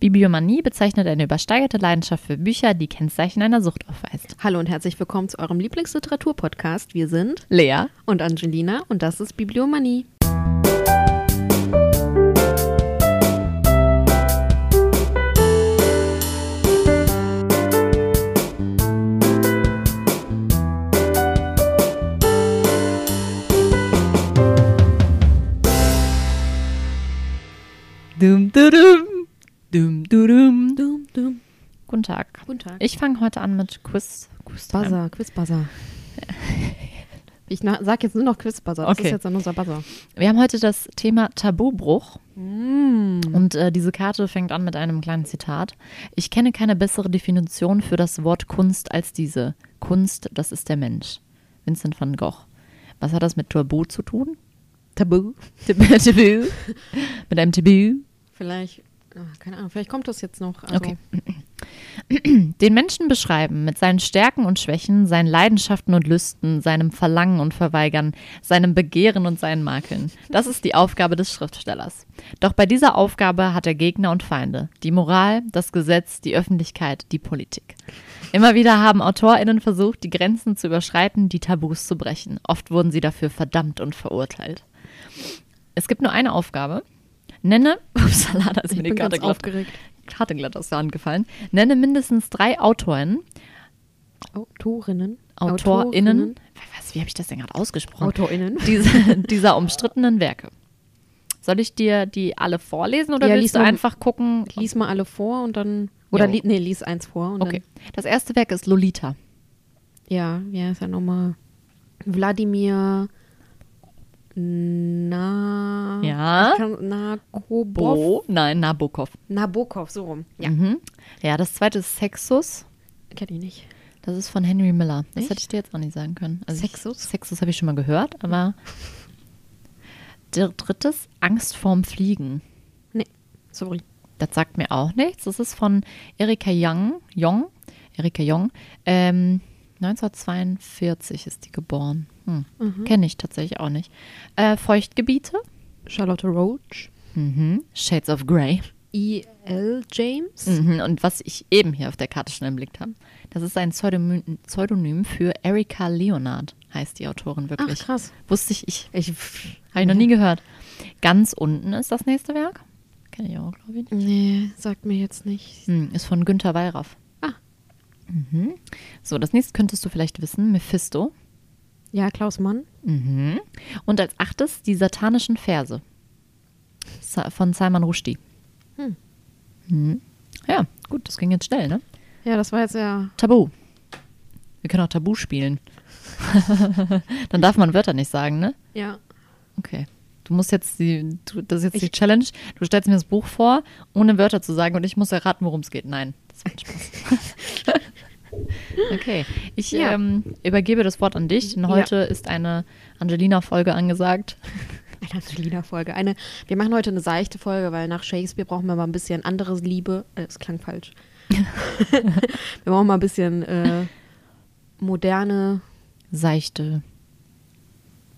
Bibliomanie bezeichnet eine übersteigerte Leidenschaft für Bücher, die Kennzeichen einer Sucht aufweist. Hallo und herzlich willkommen zu eurem Lieblingsliteratur-Podcast. Wir sind Lea und Angelina und das ist Bibliomanie. Dum, dum, dum, dum, Dum, dum. Guten Tag. Guten Tag. Ich fange heute an mit Quiz. Quiz Buzzer, Quiz-Buzzer. Ich na, sag jetzt nur noch Quiz-Buzzer. Das Okay. ist jetzt dann unser Buzzer. Wir haben heute das Thema Tabubruch. Mm. Und äh, diese Karte fängt an mit einem kleinen Zitat. Ich kenne keine bessere Definition für das Wort Kunst als diese. Kunst, das ist der Mensch. Vincent van Gogh. Was hat das mit Tabu zu tun? Tabu. Tabu. mit einem Tabu. Vielleicht, ach, keine Ahnung, vielleicht kommt das jetzt noch. Also, Okay. Den Menschen beschreiben mit seinen Stärken und Schwächen, seinen Leidenschaften und Lüsten, seinem Verlangen und Verweigern, seinem Begehren und seinen Makeln. Das ist die Aufgabe des Schriftstellers. Doch bei dieser Aufgabe hat er Gegner und Feinde. Die Moral, das Gesetz, die Öffentlichkeit, die Politik. Immer wieder haben AutorInnen versucht, die Grenzen zu überschreiten, die Tabus zu brechen. Oft wurden sie dafür verdammt und verurteilt. Es gibt nur eine Aufgabe. Nenne, upsala, da ist mir die Karte glatt aufgeregt. Karte glatt aus der Hand gefallen. Nenne mindestens drei Autorinnen, Autorinnen. AutorInnen, was, wie habe ich das denn gerade ausgesprochen? AutorInnen. Diese, dieser umstrittenen Werke. Soll ich dir die alle vorlesen oder Ja, willst du mal- einfach gucken? Lies mal alle vor und dann. Oder li nee, lies eins vor. Und Okay. Das erste Werk ist Lolita. Ja, wie heißt er nochmal? Wladimir Na. Ja. Ich kann, Nabokov. Bo? Nein, Nabokov. Nabokov, so rum. Ja, Mhm. Ja, das zweite ist Sexus. kenn ich nicht. Das ist von Henry Miller. Das Echt? hätte ich dir jetzt auch nicht sagen können. Also ich- Sexus? Sexus habe ich schon mal gehört, aber der drittes Angst vorm Fliegen. Nee, sorry. Das sagt mir auch nichts. Das ist von Erika Young. Young Erika Young. Ähm, 1942 ist die geboren. Hm. Mhm. Kenne ich tatsächlich auch nicht. Äh, Feuchtgebiete. Charlotte Roach. Mhm. Shades of Grey. E.L. James. Mhm. Und was ich eben hier auf der Karte schon erblickt habe, das ist ein Pseudonym, Pseudonym für Erika Leonard, heißt die Autorin Ach, wirklich. krass. Wusste ich, ich Ich, habe ich noch nie gehört. Ganz unten ist das nächste Werk. Kenne ich auch, glaube ich. nicht. Nee, sagt mir jetzt nicht. Hm, ist von Günter Wallraff. Mhm. So, das nächste könntest du vielleicht wissen. Mephisto. Ja, Klaus Mann. Mhm. Und als achtes die satanischen Verse. Von Salman Rushdie. Hm. Mhm. Ja, gut, das ging jetzt schnell, ne? Ja, das war jetzt ja. Tabu. Wir können auch Tabu spielen. Dann darf man Wörter nicht sagen, ne? Ja. Okay. Du musst jetzt die, du, das ist jetzt die Ich- Challenge. Du stellst mir das Buch vor, ohne Wörter zu sagen und ich muss erraten, worum es geht. Nein, das wird Spaß. okay. Ich Ja. ähm, übergebe das Wort an dich, denn Ja. heute ist eine Angelina-Folge angesagt. Eine Angelina-Folge. Eine, wir machen heute eine seichte Folge, weil nach Shakespeare brauchen wir mal ein bisschen anderes Liebe. Äh, das klang falsch. wir brauchen mal ein bisschen äh, moderne Seichte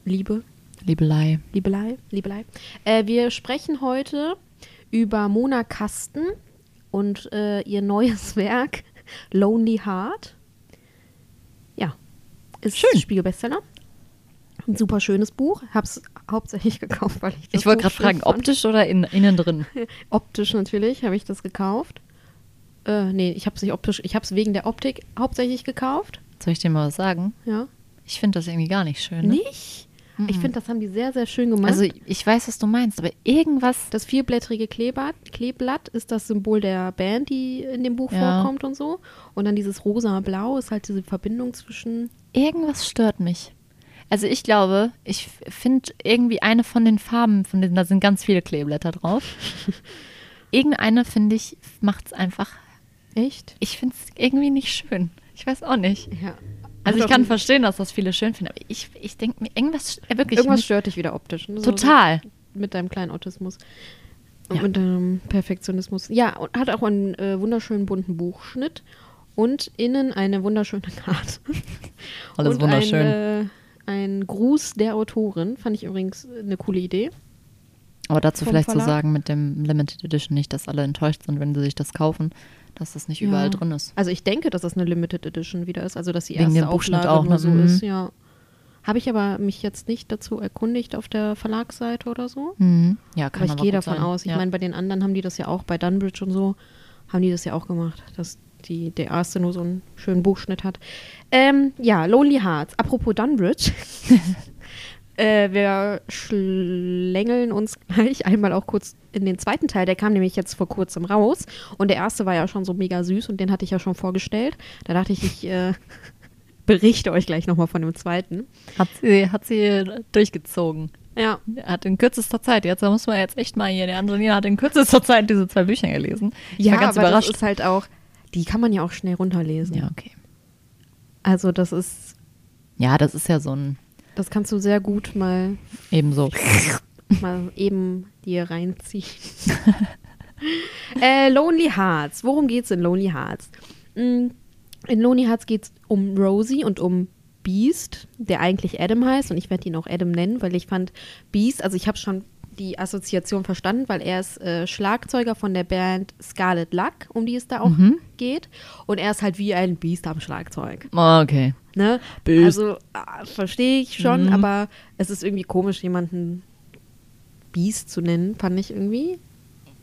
Liebe. Liebelei. Liebelei. Liebelei. Äh, wir sprechen heute über Mona Kasten und äh, ihr neues Werk Lonely Heart. Ja, ist Schön. Spiegelbestseller. Ein super schönes Buch. Hab's hauptsächlich gekauft, weil ich das Ich wollte gerade fragen, fand. optisch oder in, innen drin? Optisch natürlich habe ich das gekauft. Äh, nee, ich habe es nicht optisch, ich habe es wegen der Optik hauptsächlich gekauft. Soll ich dir mal was sagen? Ja. Ich finde das irgendwie gar nicht schön. Ne? Nicht? Ich finde, das haben die sehr, sehr schön gemacht. Also ich weiß, was du meinst, aber irgendwas. das vierblättrige Kleeblatt, Kleeblatt ist das Symbol der Band, die in dem Buch Ja. vorkommt und so. Und dann dieses rosa-blau ist halt diese Verbindung zwischen. Irgendwas stört mich. Also ich glaube, ich finde irgendwie eine von den Farben, von denen da sind ganz viele Kleeblätter drauf. Irgendeine, finde ich, macht es einfach. Echt? Ich finde es irgendwie nicht schön. Ich weiß auch nicht. Ja. Also ich kann verstehen, dass das viele schön finden, aber ich, ich denke mir, irgendwas äh, wirklich Irgendwas stört dich wieder optisch. ne? So- total. Mit deinem kleinen Autismus. Und Ja. mit deinem Perfektionismus. Ja, und hat auch einen äh, wunderschönen bunten Buchschnitt. Und innen eine wunderschöne Karte. Alles und wunderschön. Ein, äh, ein Gruß der Autorin. Fand ich übrigens eine coole Idee. Aber dazu vielleicht zu Verlag. sagen mit dem Limited Edition nicht, dass alle enttäuscht sind, wenn sie sich das kaufen, dass das nicht Ja. überall drin ist. Also ich denke, dass das eine Limited Edition wieder ist, also dass die Wegen erste Auflage auch, nur so Mhm. ist, ja. Habe ich aber mich jetzt nicht dazu erkundigt auf der Verlagsseite oder so. Mhm. Ja, kann aber ich gehe davon sein. aus. Ich ja. meine, bei den anderen haben die das ja auch, bei Dunbridge und so, haben die das ja auch gemacht, dass die, der erste nur so einen schönen Buchschnitt hat. Ähm, ja, Lonely Hearts. Apropos Dunbridge. äh, wir schlängeln uns gleich einmal auch kurz in den zweiten Teil. Der kam nämlich jetzt vor kurzem raus. Und der erste war ja schon so mega süß und den hatte ich ja schon vorgestellt. Da dachte ich, ich äh, berichte euch gleich nochmal von dem zweiten. Hat sie, hat sie durchgezogen. Ja, Hat in kürzester Zeit, jetzt da muss man jetzt echt mal hier, die Angelina hat in kürzester Zeit diese zwei Bücher gelesen. Ich ja war ganz aber überrascht. das ist halt auch, die kann man ja auch schnell runterlesen. ja, okay. Also das ist, Ja, das ist ja so ein das kannst du sehr gut mal, ebenso. mal eben dir reinziehen. äh, Lonely Hearts. Worum geht's in Lonely Hearts? Mm, In Lonely Hearts geht's um Rosie und um Beast, der eigentlich Adam heißt und ich werde ihn auch Adam nennen, weil ich fand Beast, also ich habe schon die Assoziation verstanden, weil er ist äh, Schlagzeuger von der Band Scarlet Luck, um die es da auch Mhm. geht und er ist halt wie ein Beast am Schlagzeug. Oh, okay. Ne? Also ah, verstehe ich schon, Mhm. aber es ist irgendwie komisch, jemanden Beast zu nennen, fand ich irgendwie.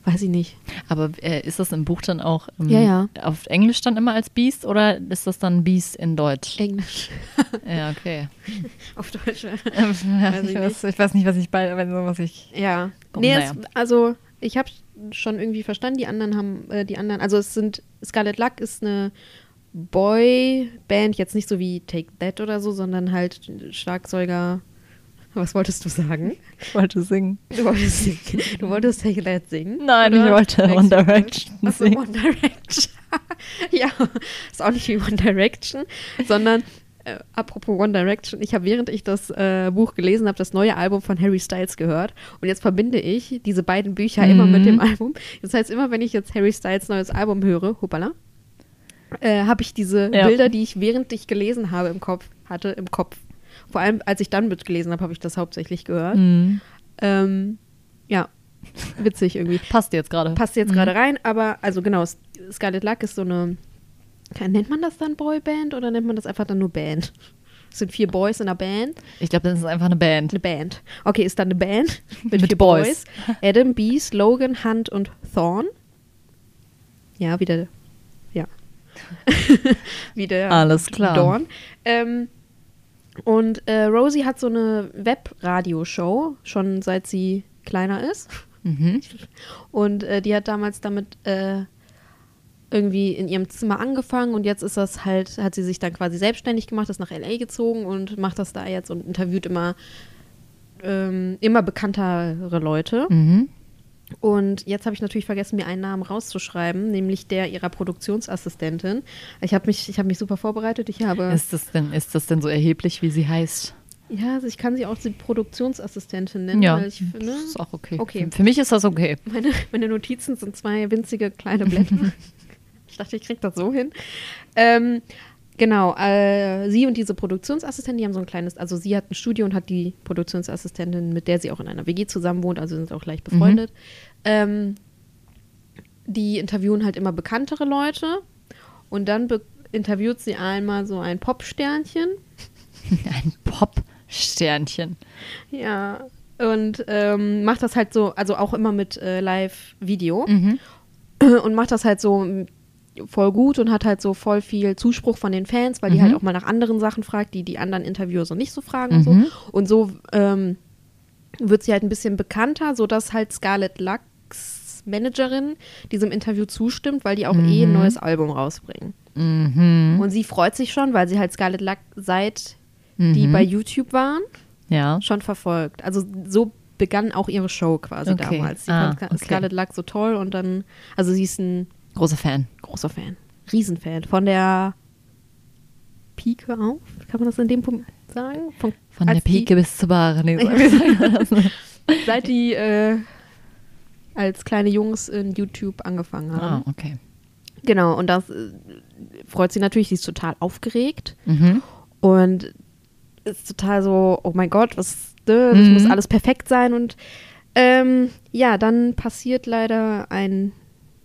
Weiß ich nicht. Aber äh, ist das im Buch dann auch ähm, Ja, ja. auf Englisch dann immer als Beast oder ist das dann Beast in Deutsch? Englisch. Ja, okay. Auf Deutsch. Ja, ich ich, weiß, ich weiß nicht, was ich bei, wenn so was ich. Ja. Oh, nee, naja. es, also ich habe schon irgendwie verstanden, die anderen haben, äh, die anderen, also es sind, Scarlet Luck ist eine Boy-Band, jetzt nicht so wie Take That oder so, sondern halt Schlagzeuger. Was wolltest du sagen? Ich wollte singen. Du wolltest, singen. Du wolltest Take That singen? Nein, oder? ich wollte One? Direction singen. One Direction. ja, ist auch nicht wie One Direction, sondern äh, apropos One Direction, ich habe während ich das äh, Buch gelesen habe, das neue Album von Harry Styles gehört und jetzt verbinde ich diese beiden Bücher immer mit Mhm. dem Album. Das heißt, immer wenn ich jetzt Harry Styles neues Album höre, hoppala, äh, habe ich diese Ja. Bilder, die ich während ich gelesen habe im Kopf hatte, im Kopf. Vor allem, als ich dann mitgelesen habe, habe ich das hauptsächlich gehört. Mhm. Ähm, ja, witzig irgendwie Passt jetzt gerade. passt jetzt Mhm. gerade rein, aber also genau, Scarlet Luck ist so eine, nennt man das dann Boyband oder nennt man das einfach dann nur Band? Es sind vier Boys in einer Band. Ich glaube, das ist einfach eine Band. Eine Band. Okay, ist dann eine Band mit, Mit vier Boys. Boys. Adam, Beast, Logan, Hunt und Thorn. Ja, wieder, ja. wieder Alles klar. Dorn. Ähm, und äh, Rosie hat so eine Webradioshow, schon seit sie kleiner ist. Mhm. Und äh, die hat damals damit äh, irgendwie in ihrem Zimmer angefangen und jetzt ist das halt, hat sie sich dann quasi selbstständig gemacht, ist nach LA gezogen und macht das da jetzt und interviewt immer, ähm, immer bekanntere Leute. Mhm. Und jetzt habe ich natürlich vergessen, mir einen Namen rauszuschreiben, nämlich der ihrer Produktionsassistentin. Ich habe mich, ich habe mich super vorbereitet. Ich habe, Ist, das denn, ist das denn so erheblich, wie sie heißt? ja, also ich kann sie auch die Produktionsassistentin nennen, ja, weil ich finde, das ist auch okay. Okay. Für, für mich ist das okay. Meine, meine Notizen sind zwei winzige kleine Blätter. ich dachte, ich krieg das so hin. Ähm, genau, äh, sie und diese Produktionsassistentin, die haben so ein kleines, also sie hat ein Studio und hat die Produktionsassistentin, mit der sie auch in einer WG zusammen wohnt, also sind auch gleich befreundet. Ähm, die interviewen halt immer bekanntere Leute und dann interviewt sie einmal so ein Popsternchen. Ein Pop-Sternchen. Ja. Und ähm, macht das halt so, also auch immer mit äh, Live-Video. Mhm. und macht das halt so voll gut und hat halt so voll viel Zuspruch von den Fans, weil die Mhm. halt auch mal nach anderen Sachen fragt, die die anderen Interviewer so nicht so fragen und Mhm. so. Und so ähm, wird sie halt ein bisschen bekannter, sodass halt Scarlett Lux Managerin diesem Interview zustimmt, weil die auch eh ein Mhm. neues Album rausbringen. Mhm. Und sie freut sich schon, weil sie halt Scarlett Luck seit die Mhm. bei YouTube waren Ja. schon verfolgt. Also so begann auch ihre Show quasi Okay. damals. Sie Ah, fand okay. Scarlett Luck so toll und dann, also sie ist ein Großer Fan. großer Fan, Riesenfan von der Pike auf, kann man das in dem Punkt sagen? Von, Von der als die- Pike bis zur Bahre. Nee? Seit die äh, als kleine Jungs in YouTube angefangen ah, haben. okay. Genau, und das äh, freut sie natürlich, sie ist total aufgeregt Mhm. und ist total so, oh mein Gott, was, ne, das Mhm. muss alles perfekt sein und Ähm, ja, dann passiert leider ein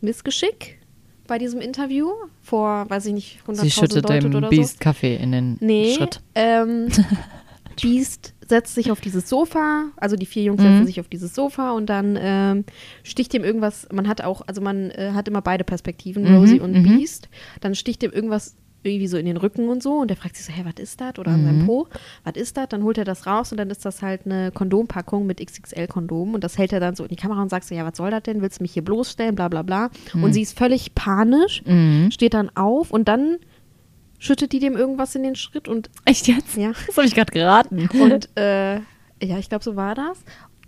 Missgeschick bei diesem Interview vor, weiß ich nicht, 100.000 Sie schüttet Leute dem oder Beast Kaffee in den so. Nee, Schritt. ähm, Beast setzt sich auf dieses Sofa, also die vier Jungs Mhm. setzen sich auf dieses Sofa und dann ähm, sticht ihm irgendwas, man hat auch, also man äh, hat immer beide Perspektiven, Mhm, Rosie und mhm. Beast, dann sticht ihm irgendwas irgendwie so in den Rücken und so und der fragt sich so, hä, was ist das? Oder an Mhm. seinem Po, was ist das? Dann holt er das raus und dann ist das halt eine Kondompackung mit XXL-Kondom und das hält er dann so in die Kamera und sagt so, ja, was soll das denn? Willst du mich hier bloßstellen? Bla bla bla. Und sie ist völlig panisch, Mhm. steht dann auf und dann schüttet die dem irgendwas in den Schritt und Echt jetzt? ja. Das habe ich gerade geraten. Und äh, ja, ich glaube, so war das.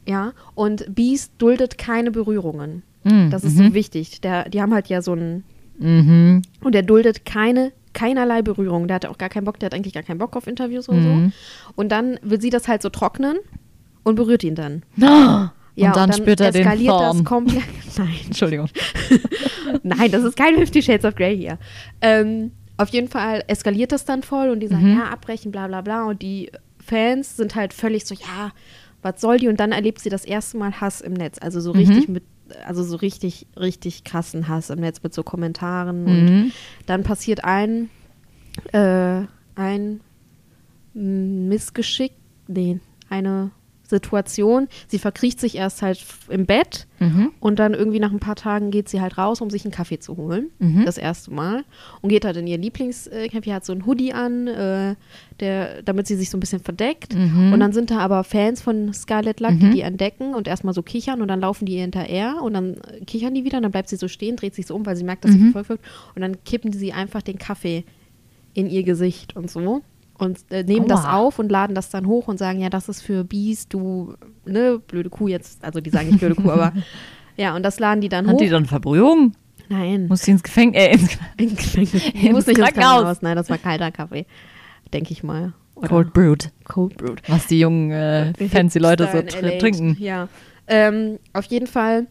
Ja, und Beast duldet keine Berührungen. Mhm, Das ist mhm. so wichtig. Der, die haben halt ja so ein. Mhm. Und der duldet keine, keinerlei Berührung. Der hatte auch gar keinen Bock, der hat eigentlich gar keinen Bock auf Interviews und Mhm. so. Und dann will sie das halt so trocknen und berührt ihn dann. Ah, Ja, und dann, spürt er den eskaliert das komplett. Nein, Entschuldigung. Nein, das ist kein Fifty Shades of Grey hier. Ähm, auf jeden Fall eskaliert das dann voll und die sagen, Mhm. ja, abbrechen, bla bla bla. Und die Fans sind halt völlig so, ja, was soll die? Und dann erlebt sie das erste Mal Hass im Netz. Also so Mhm. richtig mit, also so richtig, richtig krassen Hass im Netz mit so Kommentaren. Und Mhm. dann passiert ein, äh, ein Missgeschick, nee, eine Situation. Sie verkriecht sich erst halt im Bett Mhm. und dann irgendwie nach ein paar Tagen geht sie halt raus, um sich einen Kaffee zu holen. Mhm. Das erste Mal. Und geht halt in ihr Lieblingscafé, hat so ein Hoodie an, äh, der, damit sie sich so ein bisschen verdeckt. Mhm. Und dann sind da aber Fans von Scarlet Luck, Mhm. die die entdecken und erstmal so kichern und dann laufen die ihr hinterher und dann äh, kichern die wieder und dann bleibt sie so stehen, dreht sich so um, weil sie merkt, dass sie Mhm. verfolgt wird. Und dann kippen sie einfach den Kaffee in ihr Gesicht und so. Und äh, nehmen das Aua. auf und laden das dann hoch und sagen, ja, das ist für Beast, du, ne, blöde Kuh jetzt. Also die sagen nicht blöde Kuh, aber ja, und das laden die dann Hat hoch. die dann Verbrühung? Nein. Muss sie ins Gefängnis? Äh, ins Ins Gefängnis. Ins muss nicht ins Krankenhaus. Nein, das war kalter Kaffee. Denke ich mal. Oder Cold Brewed. Cold Brewed. Was die jungen äh, fancy Leute so trinken. Ja. Ähm, auf jeden Fall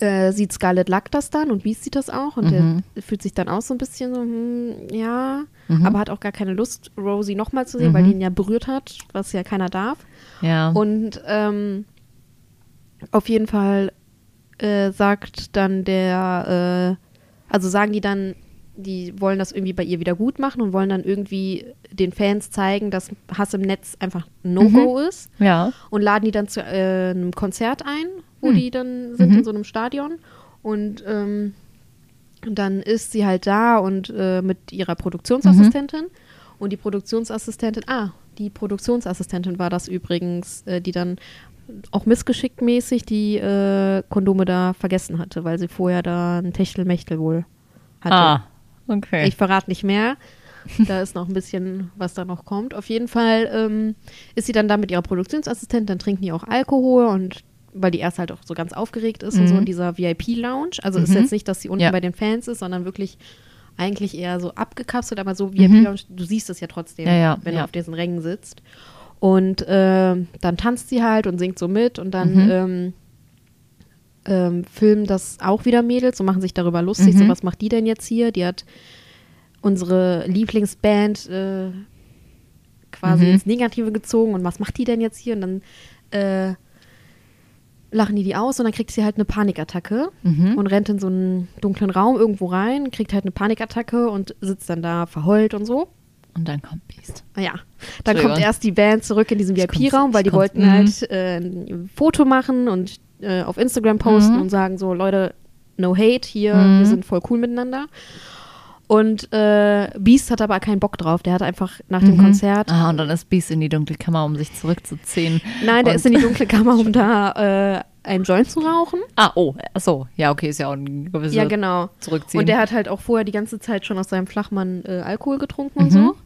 äh, sieht Scarlett Luck das dann und Beast sieht das auch und Mhm. der fühlt sich dann auch so ein bisschen so, hm, ja, Mhm. aber hat auch gar keine Lust, Rosie nochmal zu sehen, Mhm. weil die ihn ja berührt hat, was ja keiner darf. Ja. Und ähm, auf jeden Fall äh, sagt dann der, äh, also sagen die dann, die wollen das irgendwie bei ihr wieder gut machen und wollen dann irgendwie den Fans zeigen, dass Hass im Netz einfach ein No-Go ist ja. und laden die dann zu äh, einem Konzert ein, wo Hm. die dann sind Mhm. in so einem Stadion und ähm, dann ist sie halt da und äh, mit ihrer Produktionsassistentin Mhm. und die Produktionsassistentin, ah, die Produktionsassistentin war das übrigens, äh, die dann auch missgeschickmäßig die äh, Kondome da vergessen hatte, weil sie vorher da ein Techtelmechtel wohl hatte. Ah, okay. Ich verrate nicht mehr. Da ist noch ein bisschen, was da noch kommt. Auf jeden Fall ähm, ist sie dann da mit ihrer Produktionsassistentin, dann trinken die auch Alkohol und weil die erst halt auch so ganz aufgeregt ist und so Mhm. in dieser VIP-Lounge. Also ist Mhm. jetzt nicht, dass sie unten Ja. bei den Fans ist, sondern wirklich eigentlich eher so abgekapselt, aber so Mhm. VIP-Lounge, du siehst es ja trotzdem, Ja, ja, wenn du auf diesen Rängen sitzt. Und ähm, dann tanzt sie halt und singt so mit und dann Mhm. ähm, ähm, filmen das auch wieder Mädels und machen sich darüber lustig. Mhm. So, was macht die denn jetzt hier? Die hat unsere Lieblingsband äh, quasi Mhm. ins Negative gezogen und was macht die denn jetzt hier? Und dann äh, lachen die die aus und dann kriegt sie halt eine Panikattacke Mhm. und rennt in so einen dunklen Raum irgendwo rein, kriegt halt eine Panikattacke und sitzt dann da verheult und so. Und dann kommt Beast. Ah Ja, dann kommt erst die Band zurück in diesen VIP-Raum, weil die wollten mhm. halt äh, ein Foto machen und äh, auf Instagram posten Mhm. und sagen so, Leute, no hate hier, Mhm. wir sind voll cool miteinander. Und äh, Beast hat aber keinen Bock drauf. Der hat einfach nach dem Mhm. Konzert. Ah, und dann ist Beast in die dunkle Kammer, um sich zurückzuziehen. Nein, der und- ist in die dunkle Kammer, um da äh, einen Joint zu rauchen. Ah, oh, achso. Ja, okay, ist ja auch ein gewisses Ja, genau. Zurückziehen. Und der hat halt auch vorher die ganze Zeit schon aus seinem Flachmann äh, Alkohol getrunken und Mhm. so.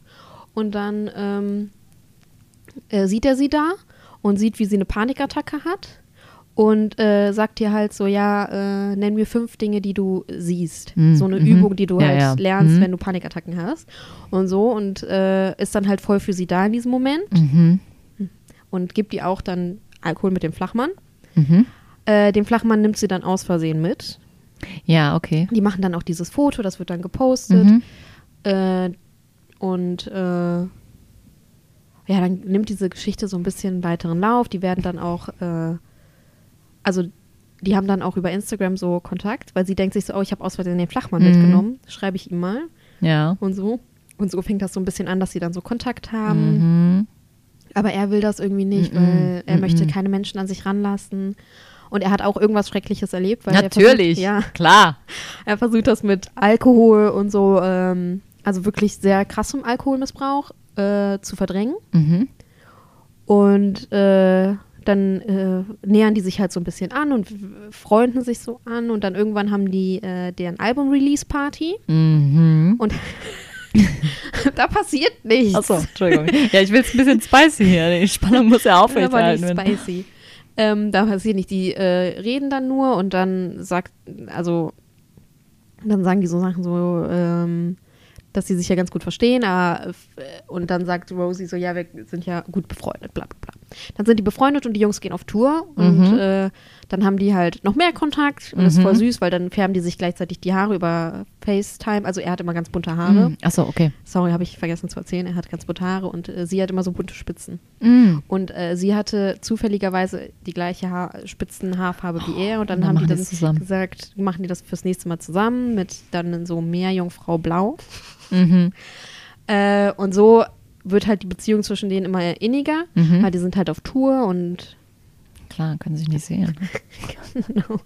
Und dann ähm, äh, sieht er sie da und sieht, wie sie eine Panikattacke hat. Und äh, sagt ihr halt so, ja, äh, nenn mir fünf Dinge, die du siehst. Mhm, So eine mhm. Übung, die du Ja, halt ja. lernst, Mhm. wenn du Panikattacken hast. Und so. Und äh, ist dann halt voll für sie da in diesem Moment. Mhm. Und gibt ihr auch dann Alkohol mit dem Flachmann. Mhm. Äh, den Flachmann nimmt sie dann aus Versehen mit. Ja, okay. Die machen dann auch dieses Foto, das wird dann gepostet. Mhm. Äh, und äh, ja, dann nimmt diese Geschichte so ein bisschen weiteren Lauf. Die werden dann auch also die haben dann auch über Instagram so Kontakt, weil sie denkt sich so, oh, ich habe aus Versehen den Flachmann Mhm. mitgenommen, schreibe ich ihm mal Ja. und so. Und so fängt das so ein bisschen an, dass sie dann so Kontakt haben. Mhm. Aber er will das irgendwie nicht, Mhm. weil er Mhm. möchte keine Menschen an sich ranlassen. Und er hat auch irgendwas Schreckliches erlebt. Weil Natürlich. Er versucht, ja, Klar. er versucht das mit Alkohol und so, ähm, also wirklich sehr krassem Alkoholmissbrauch äh, zu verdrängen. Mhm. Und äh, dann äh, nähern die sich halt so ein bisschen an und freunden sich so an. Und dann irgendwann haben die äh, deren Album-Release-Party. Mhm. Und da passiert nichts. Achso, Entschuldigung. Ja, ich will es ein bisschen spicy hier. Die Spannung muss ja aber aufrechterhalten nicht werden. spicy. Ähm, da passiert nicht. Die äh, reden dann nur und dann sagt, also, dann sagen die so Sachen so, ähm, dass sie sich ja ganz gut verstehen. Aber, äh, und dann sagt Rosie so, ja, wir sind ja gut befreundet, bla bla bla. Dann sind die befreundet und die Jungs gehen auf Tour und Mhm. äh, dann haben die halt noch mehr Kontakt und das ist Mhm. voll süß, weil dann färben die sich gleichzeitig die Haare über FaceTime. Also er hat immer ganz bunte Haare. Mhm. Achso, okay. Sorry, habe ich vergessen zu erzählen. Er hat ganz bunte Haare und äh, sie hat immer so bunte Spitzen. Mhm. Und äh, sie hatte zufälligerweise die gleiche Haar Spitzenhaarfarbe wie er. Und dann dann haben die es zusammen. gesagt, machen die das fürs nächste Mal zusammen mit dann so Meerjungfrau Blau. Mhm. Äh, und so wird halt die Beziehung zwischen denen immer inniger, Mhm. weil die sind halt auf Tour und Klar, können sich nicht sehen. Genau.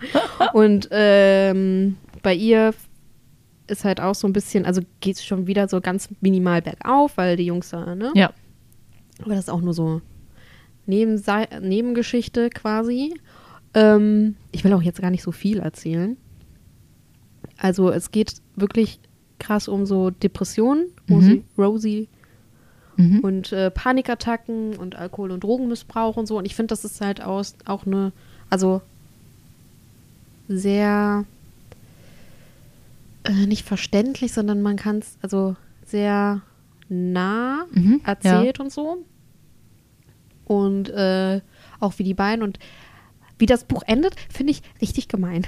Und ähm, bei ihr ist halt auch so ein bisschen, also geht es schon wieder so ganz minimal bergauf, weil die Jungs da, ne? Ja. Aber das ist auch nur so Nebensei Nebengeschichte quasi. Ähm, ich will auch jetzt gar nicht so viel erzählen. Also es geht wirklich krass um so Depressionen, Rosie, Rosie Mhm. und äh, Panikattacken und Alkohol- und Drogenmissbrauch und so. Und ich finde, das ist halt aus, auch eine, also sehr äh, nicht verständlich, sondern man kann es also sehr nah Mhm, erzählt und so. Und äh, auch wie die beiden und wie das Buch endet, finde ich richtig gemein.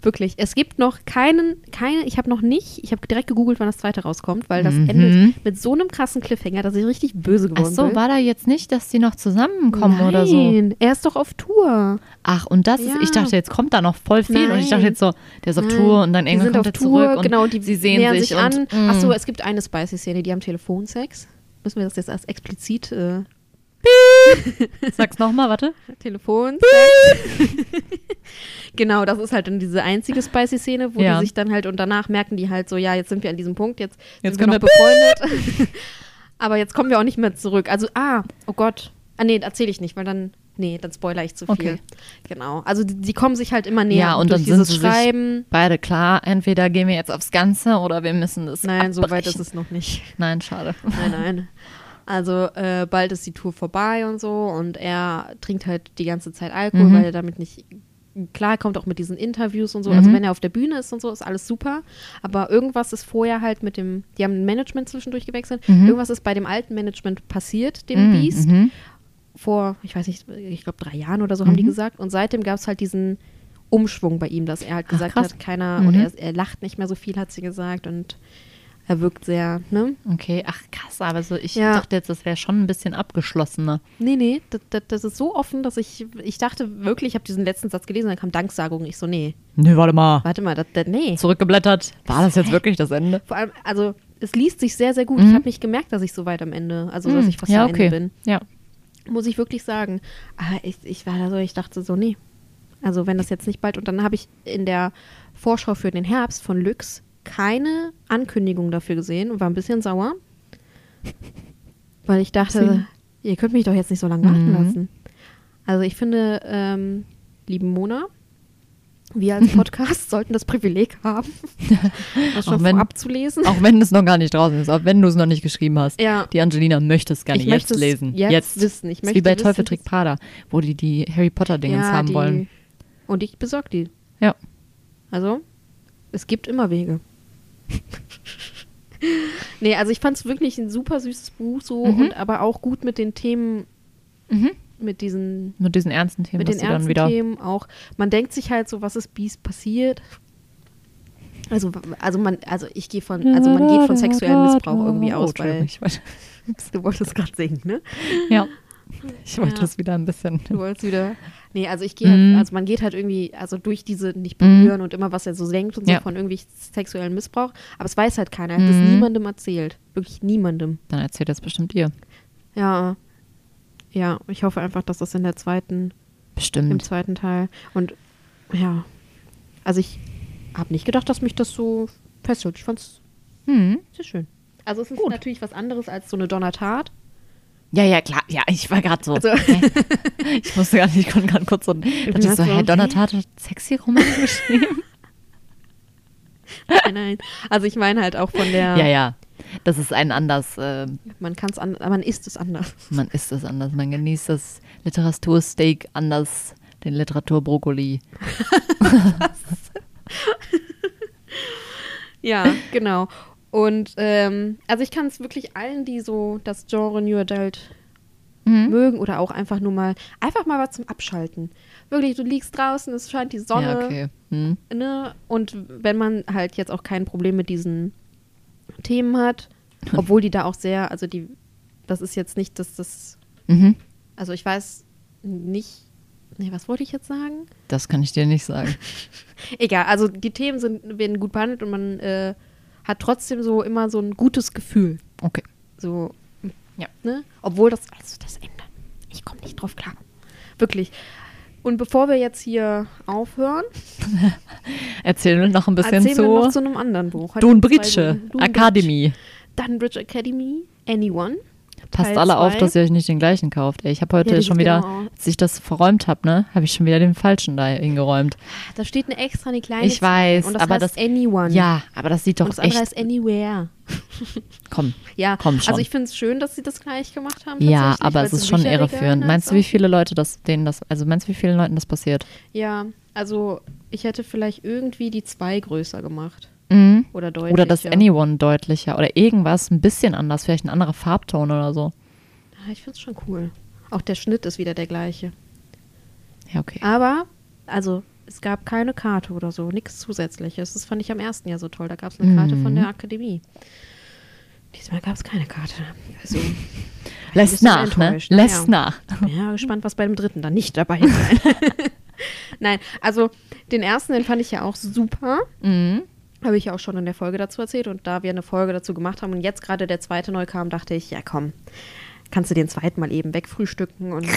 Wirklich. Es gibt noch keinen, keine, ich habe noch nicht, ich habe direkt gegoogelt, wann das zweite rauskommt, weil das Mhm. endet mit so einem krassen Cliffhanger, dass ich richtig böse Ach geworden so, bin. war da jetzt nicht, dass die noch zusammenkommen Nein, oder so? er ist doch auf Tour. Ach, und das ist, ich Ja. dachte, jetzt kommt da noch voll viel. Und ich dachte Nein. jetzt so, der ist auf Nein. Tour und dann irgendwann kommt auf er Tour, zurück und genau, die sie sehen sich, sich an. und mm. Ach so, es gibt eine Spicy-Szene, die haben Telefonsex. Müssen wir das jetzt als explizit äh, Sag's nochmal, warte. Telefonsex? genau, das ist halt dann diese einzige Spicy-Szene, wo Ja. die sich dann halt und danach merken die halt so, ja, jetzt sind wir an diesem Punkt, jetzt, Jetzt sind wir noch befreundet. Aber jetzt kommen wir auch nicht mehr zurück. Also, ah, oh Gott. Ah, nee, erzähle ich nicht, weil dann, nee, dann spoiler ich zu viel. Okay. Genau. Also, die, die kommen sich halt immer näher. Ja, und durch dann sind dieses sie sich Schreiben. Beide klar, entweder gehen wir jetzt aufs Ganze oder wir müssen das Nein, so weit ist abbrechen. es noch nicht. Nein, schade. Nein, nein. Also äh, bald ist die Tour vorbei und so und er trinkt halt die ganze Zeit Alkohol, Mhm. weil er damit nicht klarkommt, auch mit diesen Interviews und so. Also Mhm. wenn er auf der Bühne ist und so, ist alles super. Aber irgendwas ist vorher halt mit dem, die haben ein Management zwischendurch gewechselt. Mhm. Irgendwas ist bei dem alten Management passiert, dem Mm, Beast. mhm. Vor, ich weiß nicht, ich glaube drei Jahren oder so haben die Mhm. gesagt. Und seitdem gab es halt diesen Umschwung bei ihm, dass er halt Ach, gesagt krass. hat, keiner, Mhm. und er, er lacht nicht mehr so viel, hat sie gesagt. Und er wirkt sehr, ne? Okay, ach krass, aber so, ich Ja. dachte jetzt, das wäre schon ein bisschen abgeschlossener. Nee, nee, das, das, das ist so offen, dass ich, ich dachte wirklich, ich habe diesen letzten Satz gelesen, dann kam Danksagung. Ich so, nee, Nee, warte mal. warte mal, das, das, nee. Zurückgeblättert. War das jetzt wirklich das Ende? Vor allem, also es liest sich sehr, sehr gut. Mhm. Ich habe nicht gemerkt, dass ich so weit am Ende, also dass Mm, ich fast ja, am Ende okay. bin. Ja. Muss ich wirklich sagen. Aber ich, ich war da so, ich dachte so, nee. Also wenn das jetzt nicht bald. Und dann habe ich in der Vorschau für den Herbst von Lux keine Ankündigung dafür gesehen und war ein bisschen sauer. Weil ich dachte, Deswegen. ihr könnt mich doch jetzt nicht so lange warten Mhm. lassen. Also ich finde, ähm, lieben Mona, wir als Podcast sollten das Privileg haben, das schon Auch wenn- vorab zu lesen. Auch wenn es noch gar nicht draußen ist, auch wenn du es noch nicht geschrieben hast. Ja. Die Angelina möchte es gerne Ich jetzt möchte es lesen. jetzt wissen. Ich ist wie bei möchte Teufel wissen, trägt Prada, wo die die Harry Potter Dingens haben die- wollen. Und ich besorge die. Ja. Also, es gibt immer Wege. nee, also ich fand es wirklich ein super süßes Buch so Mhm. und aber auch gut mit den Themen, Mhm. mit diesen, Mit diesen ernsten Themen, mit den ernsten wieder. Themen auch. Man denkt sich halt so, was ist Beast passiert? Also, also man, also ich gehe von, also man geht von sexuellem Missbrauch irgendwie Oh, aus, Entschuldigung, weil du wolltest gerade singen, ne? Ja. Ich wollte Ja. das wieder ein bisschen. Du wolltest wieder. Nee, also ich gehe halt, Mhm. also man geht halt irgendwie, also durch diese nicht berühren und immer, was er so denkt und so Ja. von irgendwie sexuellen Missbrauch. Aber es weiß halt keiner. Er hat das Mhm. niemandem erzählt. Wirklich niemandem. Dann erzählt das bestimmt ihr. Ja. Ja, ich hoffe einfach, dass das in der zweiten, im Bestimmt. zweiten Teil. Und ja. Also ich habe nicht gedacht, dass mich das so fesselt. Ich fand's Hm. sehr schön. Also es ist natürlich was anderes als so eine Donnertat. Ja, ja, klar. Ja, ich war gerade so. Also- hä? ich musste gar nicht, ich konnte gerade kurz so. Dachte ich so, hä, hä? Donnertat hat sexy Roman geschrieben? Nein, nein. Also ich meine halt auch von der, ja, ja. Das ist ein anders. Äh, man kann es an, man isst es anders. man isst es anders. Man genießt das Literatursteak anders, den Literaturbrokkoli. Ja, genau. Und ähm, also ich kann es wirklich allen, die so das Genre New Adult Mhm. mögen oder auch einfach nur mal, einfach mal was zum Abschalten. Wirklich, du liegst draußen, es scheint die Sonne, Ja, okay. Hm. ne? Und wenn man halt jetzt auch kein Problem mit diesen Themen hat, obwohl die da auch sehr, also die, das ist jetzt nicht, dass das, Mhm. also ich weiß nicht, nee, was wollte ich jetzt sagen? Das kann ich dir nicht sagen. Egal, also die Themen sind, werden gut behandelt und man äh, hat trotzdem so immer so ein gutes Gefühl. Okay. So, Ja. ne? Obwohl das, also das Ende, ich komme nicht drauf klar. Wirklich. Und bevor wir jetzt hier aufhören, Erzähl noch ein bisschen erzählen wir noch zu zu einem anderen Buch. Dunbridge. Academy. Dunbridge Academy, Anyone. Passt Teil alle auf, zwei. dass ihr euch nicht den gleichen kauft. Ey, ich habe heute Ja, schon wieder, genau. als ich das verräumt habe, ne, habe ich schon wieder den falschen da hingeräumt. Da steht eine extra eine kleine Ich weiß, und das aber heißt das- Anyone. Ja, aber das sieht doch und das andere echt. heißt Anywhere. Komm. Ja, Komm schon. also ich finde es schön, dass sie das gleich gemacht haben. Ja, aber es ist schon irreführend. Meinst du, wie viele Leute das, denen das, also meinst du, wie vielen Leuten das passiert? Ja, also ich hätte vielleicht irgendwie die zwei größer gemacht. Mhm. Oder deutlicher. Oder das Anyone deutlicher oder irgendwas ein bisschen anders, vielleicht ein anderer Farbton oder so. Ja, ich finde es schon cool. Auch der Schnitt ist wieder der gleiche. Ja, okay. Aber, also, es gab keine Karte oder so, nichts Zusätzliches. Das fand ich am ersten Jahr so toll. Da gab es eine Karte Mhm. von der Akademie. Diesmal gab es keine Karte. Also, Lässt nach, ne? Lässt ja. nach. ja gespannt, was bei dem dritten dann nicht dabei sein. Nein, also den ersten, den fand ich ja auch super. Mhm. Habe ich ja auch schon in der Folge dazu erzählt. Und da wir eine Folge dazu gemacht haben und jetzt gerade der zweite neu kam, dachte ich, ja komm, kannst du den zweiten mal eben wegfrühstücken und,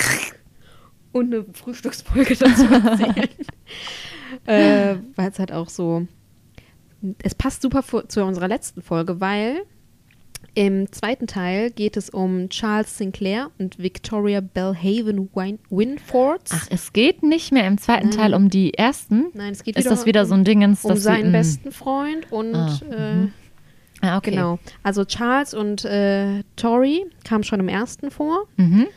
und eine Frühstücksfolge dazu erzählen. äh, weil es halt auch so, es passt super zu unserer letzten Folge, weil im zweiten Teil geht es um Charles Sinclair und Victoria Belhaven Win Winfords. Ach, es geht nicht mehr im zweiten Nein. Teil um die ersten. Nein, es geht Ist wieder das wieder um, so ein Dingens, um sie- seinen mm. besten Freund und Ah, äh, Ah, okay. Genau. Also Charles und äh, Tori kamen schon im ersten vor. Mhm.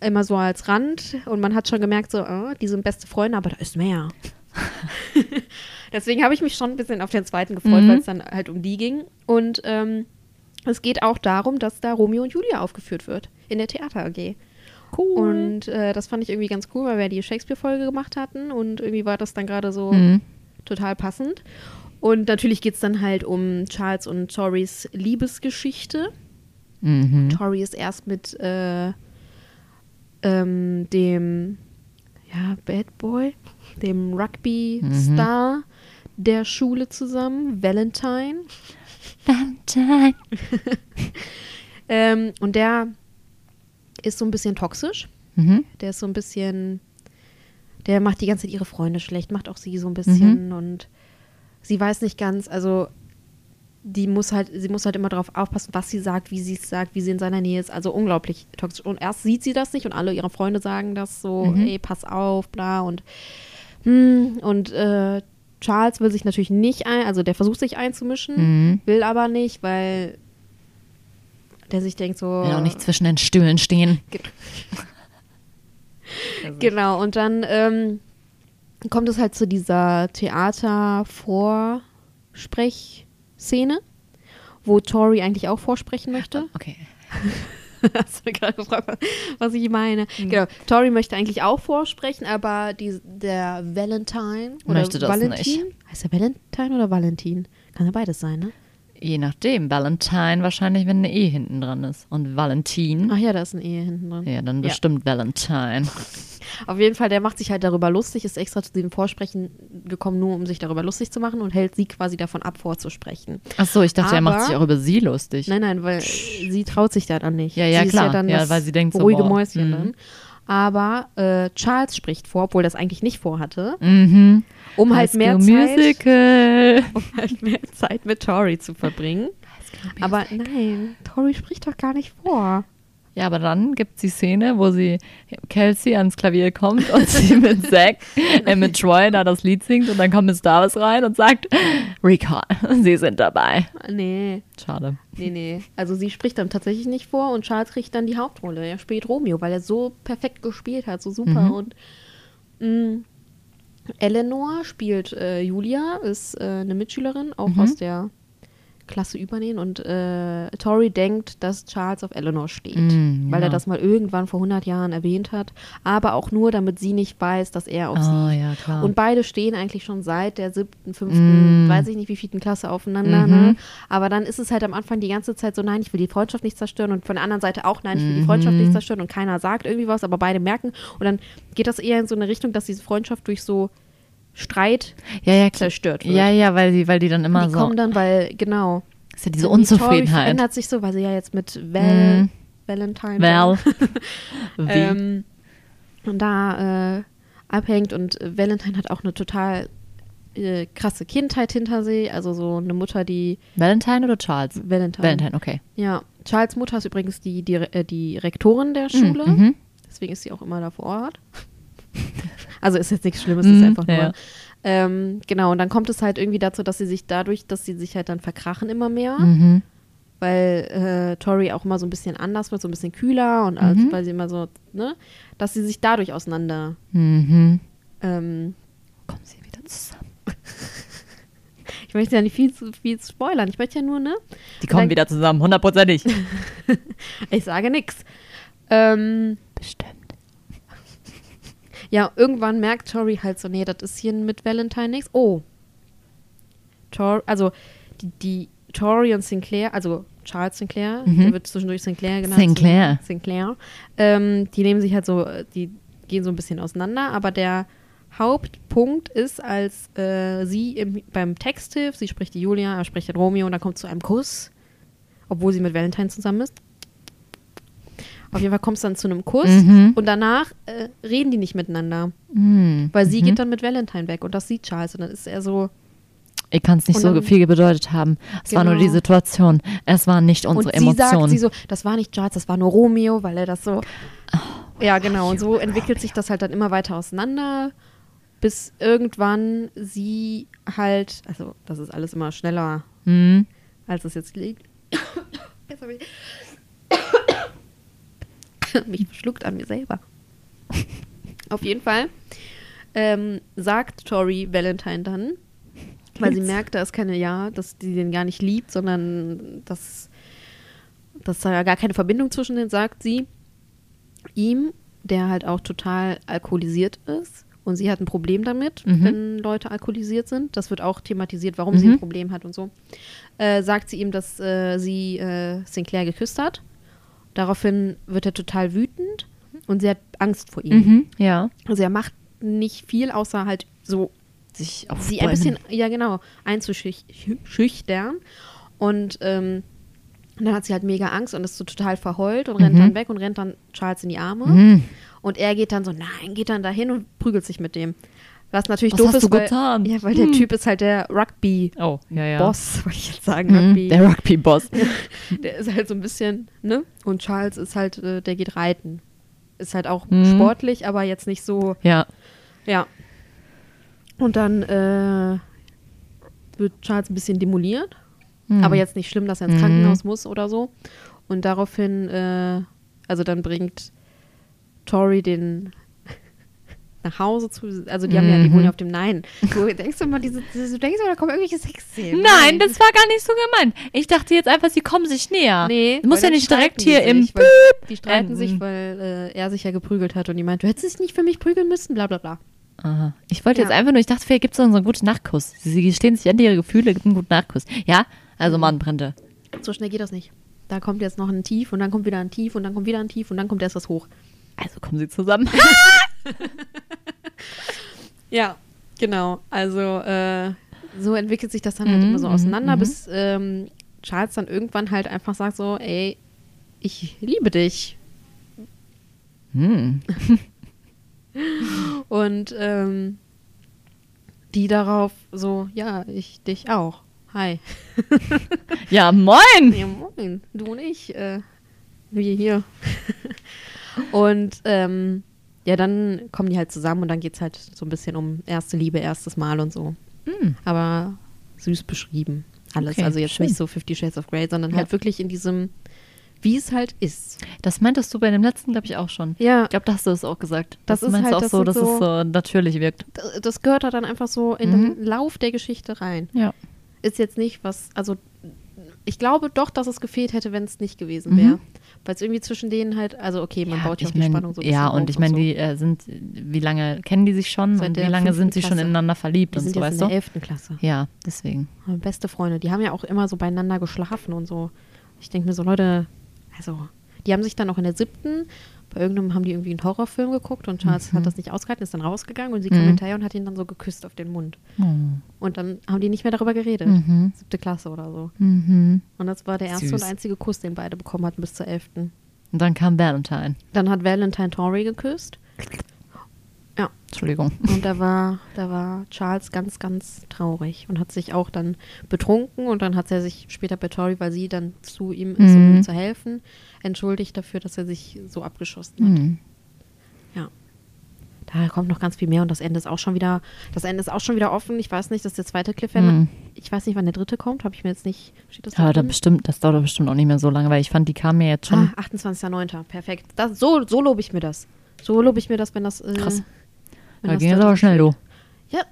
Immer so als Rand. Und man hat schon gemerkt, so, oh, die sind beste Freunde, aber da ist mehr. Deswegen habe ich mich schon ein bisschen auf den zweiten gefreut, Mhm. weil es dann halt um die ging. Und ähm, es geht auch darum, dass da Romeo und Julia aufgeführt wird in der Theater AG. Cool. Und äh, das fand ich irgendwie ganz cool, weil wir die Shakespeare-Folge gemacht hatten und irgendwie war das dann gerade so Mhm. total passend. Und natürlich geht es dann halt um Charles und Torys Liebesgeschichte. Mhm. Tori ist erst mit äh, ähm, dem ja, Bad Boy, dem Rugby-Star der Schule zusammen, Valentine. Valentine. Ähm, und der ist so ein bisschen toxisch. Mhm. Der ist so ein bisschen, der macht die ganze Zeit ihre Freunde schlecht, macht auch sie so ein bisschen und sie weiß nicht ganz, also die muss halt, sie muss halt immer darauf aufpassen, was sie sagt, wie sie es sagt, wie sie in seiner Nähe ist. Also unglaublich toxisch. Und erst sieht sie das nicht und alle ihre Freunde sagen das so, Mhm. ey, pass auf, bla und hm, und äh, Charles will sich natürlich nicht ein, also der versucht sich einzumischen, Mhm. will aber nicht, weil der sich denkt so. Will auch nicht zwischen den Stühlen stehen. Genau, und dann ähm, kommt es halt zu dieser Theater-Vorsprechszene, wo Tori eigentlich auch vorsprechen möchte. Okay. Hast du gerade gefragt, was- ich meine? Genau, Tori möchte eigentlich auch vorsprechen, aber die, der Valentine oder Möchte das Valentin, nicht. heißt der Valentine oder Valentin? Kann ja beides sein, ne? Je nachdem. Valentine wahrscheinlich, wenn eine E hinten dran ist. Und Valentin. Ach ja, da ist ein E hinten dran. Ja, dann bestimmt Valentine. Auf jeden Fall, der macht sich halt darüber lustig, ist extra zu diesem Vorsprechen gekommen, nur um sich darüber lustig zu machen und hält sie quasi davon ab, vorzusprechen. Ach so, ich dachte, er macht Aber- sich auch über sie lustig. Nein, nein, weil sie traut sich da dann nicht. Ja, ja, sie klar. Ist ja, dann Ja, weil sie denkt so, ruhige boah, Mäuschen mhm. dann. Aber äh, Charles spricht vor, obwohl das eigentlich nicht vorhatte, Mhm. um halt, mehr Zeit, um halt mehr Zeit mit Tori zu verbringen. Aber nein, Tori spricht doch gar nicht vor. Ja, aber dann gibt es die Szene, wo sie Kelsey ans Klavier kommt und sie mit Zack, äh, mit Troy da das Lied singt und dann kommt Miss Davis rein und sagt, Recall, sie sind dabei. Nee, Schade. nee, nee. Also sie spricht dann tatsächlich nicht vor und Charles kriegt dann die Hauptrolle. Er spielt Romeo, weil er so perfekt gespielt hat, so super. Mhm. Und mh, Eleanor spielt äh, Julia, ist äh, eine Mitschülerin, auch Mhm. aus der Klasse übernehmen. Und äh, Tori denkt, dass Charles auf Eleanor steht, Mm, weil ja. er das mal irgendwann vor 100 Jahren erwähnt hat. Aber auch nur, damit sie nicht weiß, dass er auf Oh, sie ja, klar. und beide stehen eigentlich schon seit der siebten, fünften, Mm. weiß ich nicht, wie vierten Klasse aufeinander. Mhm. Ne? Aber dann ist es halt am Anfang die ganze Zeit so, nein, ich will die Freundschaft nicht zerstören. Und von der anderen Seite auch, nein, ich will die Freundschaft Mhm. nicht zerstören. Und keiner sagt irgendwie was, aber beide merken. Und dann geht das eher in so eine Richtung, dass diese Freundschaft durch so Streit ja, ja, zerstört wird. Ja, ja, weil die, weil die dann immer die so. kommen dann, weil, genau. ist ja diese die Tori Unzufriedenheit. verändert sich so, weil sie ja jetzt mit Val, Mhm. Valentine Val. Wie? ähm, und da äh, abhängt und Valentine hat auch eine total äh, krasse Kindheit hinter sich, also so eine Mutter, die Valentine oder Charles? Valentine. Valentine, okay. Ja, Charles Mutter ist übrigens die, die, äh, die Rektorin der Schule, Mhm. deswegen ist sie auch immer da vor Ort. Also ist jetzt nichts Schlimmes, ist Mhm, einfach nur. ja. Ähm, genau, und dann kommt es halt irgendwie dazu, dass sie sich dadurch, dass sie sich halt dann verkrachen immer mehr, Mhm. weil äh, Tori auch immer so ein bisschen anders wird, so ein bisschen kühler und als, Mhm. weil sie immer so, ne, dass sie sich dadurch auseinander Mhm. ähm, Kommen sie wieder zusammen. ich möchte ja nicht viel zu viel spoilern. Ich möchte ja nur, ne? Die kommen Dann- wieder zusammen, hundertprozentig. Ich sage nix. Ähm, Bestimmt. Ja, irgendwann merkt Tori halt so, nee, das ist hier mit Valentine nichts. Oh. Tor, also die, die Tori und Sinclair, also Charles Sinclair, Mhm. der wird zwischendurch Sinclair genannt. Sinclair. Sinclair. Ähm, die nehmen sich halt so, die gehen so ein bisschen auseinander, aber der Hauptpunkt ist, als äh, sie im, beim Texthilf, sie spricht die Julia, er spricht den Romeo und dann kommt zu einem Kuss, obwohl sie mit Valentine zusammen ist. Auf jeden Fall kommt es dann zu einem Kuss Mhm. und danach äh, reden die nicht miteinander, Mhm. weil sie Mhm. geht dann mit Valentine weg und das sieht Charles und dann ist er so, Ich kann es nicht so dann- viel bedeutet haben. Es war nur Genau. die Situation. Es waren nicht unsere und sie sagt Emotionen. sie so, das war nicht Charles, das war nur Romeo, weil er das so. Oh, ja, genau. Und so entwickelt sich das halt dann immer weiter auseinander, bis irgendwann sie halt, also das ist alles immer schneller, Mhm. als es jetzt liegt. Jetzt habe ich mich verschluckt an mir selber. Auf jeden Fall ähm, sagt Tori Valentine dann, weil sie merkt, da ist keine, ja, dass die den gar nicht liebt, sondern dass, dass da ja gar keine Verbindung zwischen denen, sagt sie ihm, der halt auch total alkoholisiert ist. Und sie hat ein Problem damit, Mhm. wenn Leute alkoholisiert sind. Das wird auch thematisiert, warum sie Mhm. ein Problem hat und so. Äh, sagt sie ihm, dass äh, sie äh, Sinclair geküsst hat. Daraufhin wird er total wütend und sie hat Angst vor ihm. Mhm. Ja. Also er macht nicht viel, außer halt so Sich auf sie ein bisschen, ja genau, einzuschüchtern. Und ähm, dann hat sie halt mega Angst und ist so total verheult und rennt Mhm. dann weg und rennt dann Charles in die Arme. Mhm. Und er geht dann so, nein, geht dann dahin und prügelt sich mit dem. Was natürlich Was doof hast ist, du weil, getan? Ja, weil der Hm. Typ ist halt der Rugby-Boss, Oh, ja, ja. wollte ich jetzt sagen. Mhm. Rugby. Der Rugby-Boss. Der ist halt so ein bisschen, ne? Und Charles ist halt, äh, der geht reiten. Ist halt auch Mhm. sportlich, aber jetzt nicht so, Ja. ja. Und dann äh, wird Charles ein bisschen demoliert. Mhm. Aber jetzt nicht schlimm, dass er ins Mhm. Krankenhaus muss oder so. Und daraufhin, äh, also dann bringt Tori den nach Hause zu. Also die haben ja, die Mhm. wohnen ja auf dem Nein. Du denkst immer, diese, du denkst immer, da kommen irgendwelche Sexszenen. Nein, das war gar nicht so gemeint. Ich dachte jetzt einfach, sie kommen sich näher. Nee, Du musst ja nicht direkt hier im sich, weil Die streiten enden. sich, weil äh, er sich ja geprügelt hat und die meint, du hättest dich nicht für mich prügeln müssen, bla bla bla. Aha. Ich wollte Ja. jetzt einfach nur, ich dachte, vielleicht gibt es so einen guten Nachkuss. Sie gestehen sich an ihre Gefühle, gibt einen guten Nachkuss. Ja, Also Mannbrände. So schnell geht das nicht. Da kommt jetzt noch ein Tief und dann kommt wieder ein Tief und dann kommt wieder ein Tief und dann kommt erst was hoch. Also kommen sie zusammen. Ja, genau. Also äh, so entwickelt sich das dann halt Mhm, immer so mhm, auseinander, mhm. bis ähm, Charles dann irgendwann halt einfach sagt so, ey, ich liebe dich. hm. Und ähm, die darauf so, ja, ich dich auch. Hi. Ja, moin! Ja, moin, du und ich, äh, wir hier. und ähm, ja, dann kommen die halt zusammen und dann geht es halt so ein bisschen um erste Liebe, erstes Mal und so. Hm. Aber süß beschrieben. Alles. Okay, also jetzt schön. nicht so Fifty Shades of Grey, sondern Ja. halt wirklich in diesem, wie es halt ist. Das meintest du bei dem letzten, glaube ich, auch schon. Ja, Ich glaube, da hast du es auch gesagt. Das ist meinst halt- auch das so, dass so- es so natürlich wirkt. das gehört da dann einfach so in Mhm. den Lauf der Geschichte rein. Ja. Ist jetzt nicht was, also ich glaube doch, dass es gefehlt hätte, wenn es nicht gewesen Mhm. Weil es irgendwie zwischen denen halt, also okay, man baut ja auch die mein, Spannung so ein Ja, und ich meine, so. die äh, sind, wie lange kennen die sich schon Seit und der wie lange sind sie schon ineinander verliebt Die und sind so, jetzt in weißt der du? 11. Klasse. Ja, deswegen. Beste Freunde. Die haben ja auch immer so beieinander geschlafen und so. Ich denke mir so, Leute, also, die haben sich dann auch in der siebten, bei irgendeinem haben die irgendwie einen Horrorfilm geguckt und Charles Mhm. hat das nicht ausgehalten, ist dann rausgegangen und sie kam Mhm. hinterher und hat ihn dann so geküsst auf den Mund. Oh. Und dann haben die nicht mehr darüber geredet. Mhm. Siebte Klasse oder so. Mhm. Und das war der erste Süß. und einzige Kuss, den beide bekommen hatten bis zur elften. Und dann kam Valentine. Dann hat Valentine Tory geküsst. Ja. Entschuldigung. Und da war, da war Charles ganz, ganz traurig und hat sich auch dann betrunken und dann hat er sich später bei Tori, weil sie dann zu ihm ist, um Mhm. ihm zu helfen, entschuldigt dafür, dass er sich so abgeschossen hat. Mhm. Ja. Da kommt noch ganz viel mehr und das Ende ist auch schon wieder, das Ende ist auch schon wieder offen. Ich weiß nicht, das ist der zweite Cliffhanger. Mhm. Ich weiß nicht, wann der dritte kommt, habe ich mir jetzt nicht, steht das da Aber da bestimmt, das dauert bestimmt auch nicht mehr so lange, weil ich fand, die kamen mir jetzt schon. Ah, 28.09. Perfekt. Das, so, so lobe ich mir das. So lobe ich mir das, wenn das. Äh, Krass. Wenn da ging es aber schnell, du. Ja,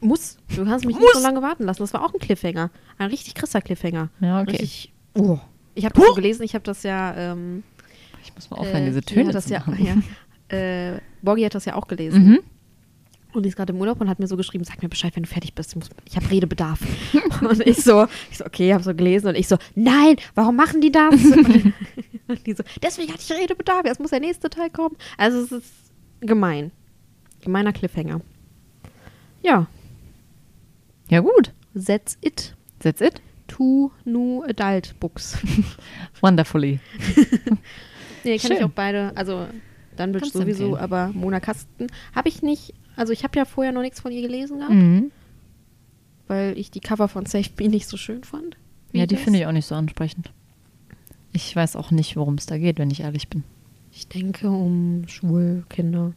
muss. Du kannst mich nicht Muss. so lange warten lassen. Das war auch ein Cliffhanger. Ein richtig krasser Cliffhanger. Ja, okay. Richtig. Oh. Ich habe das so gelesen, ich habe das ja. Ähm, Ich muss mal aufhören, äh, diese die Töne das ja, ja. Äh, Borgi hat das ja auch gelesen. Mhm. Und die ist gerade im Urlaub und hat mir so geschrieben, sag mir Bescheid, wenn du fertig bist. Ich, muss- ich habe Redebedarf. und ich so, ich so, okay, habe so gelesen und ich so, nein, warum machen die das? und die so, deswegen hatte ich Redebedarf, jetzt muss der nächste Teil kommen. Also es ist gemein. Gemeiner Cliffhanger. Ja, Ja, gut. that's it. That's it. Two new adult books. Wonderfully. nee, kann ich Schön. auch beide, also Kannst du sowieso, empfehlen. aber Mona Kasten habe ich nicht, also ich habe ja vorher noch nichts von ihr gelesen gehabt, Mhm. weil ich die Cover von Safe Me nicht so schön fand. Ja, die finde ich auch nicht so ansprechend. Ich weiß auch nicht, worum es da geht, wenn ich ehrlich bin. Ich denke um Schulkinder.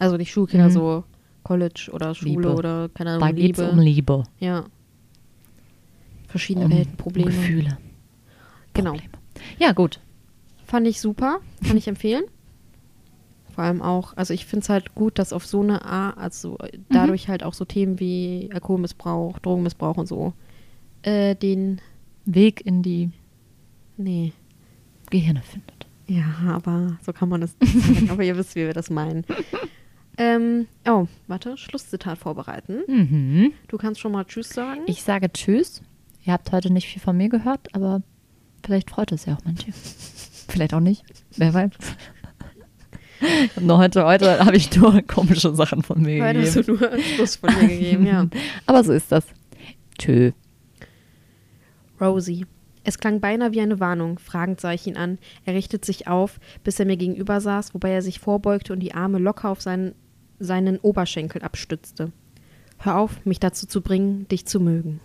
Also nicht Schulkinder, Mhm. so College oder Schule Liebe. oder keine Ahnung, Da geht Liebe. es um Liebe. Ja. Verschiedene Um Welten, Probleme. Gefühle. Genau. Probleme. Ja, gut. Fand ich super. Kann ich empfehlen. Vor allem auch, also ich finde es halt gut, dass auf so eine Art, also dadurch halt auch so Themen wie Alkoholmissbrauch, Drogenmissbrauch und so, äh, den, Weg in die nee, Gehirne findet. Ja, aber so kann man es sagen. aber ihr wisst, wie wir das meinen. Ähm, oh, warte, Schlusszitat vorbereiten. Mhm. Du kannst schon mal Tschüss sagen. Ich sage Tschüss. Ihr habt heute nicht viel von mir gehört, aber vielleicht freut es ja auch manche. vielleicht auch nicht. Wer weiß. Nur heute, heute habe ich nur komische Sachen von mir Heute hast gegeben. du nur Schluss von mir gegeben, ja. Aber so ist das. Tschö. Rosie. Es klang beinahe wie eine Warnung. Fragend sah ich ihn an. Er richtet sich auf, bis er mir gegenüber saß, wobei er sich vorbeugte und die Arme locker auf seinen, seinen Oberschenkel abstützte. Hör auf, mich dazu zu bringen, dich zu mögen.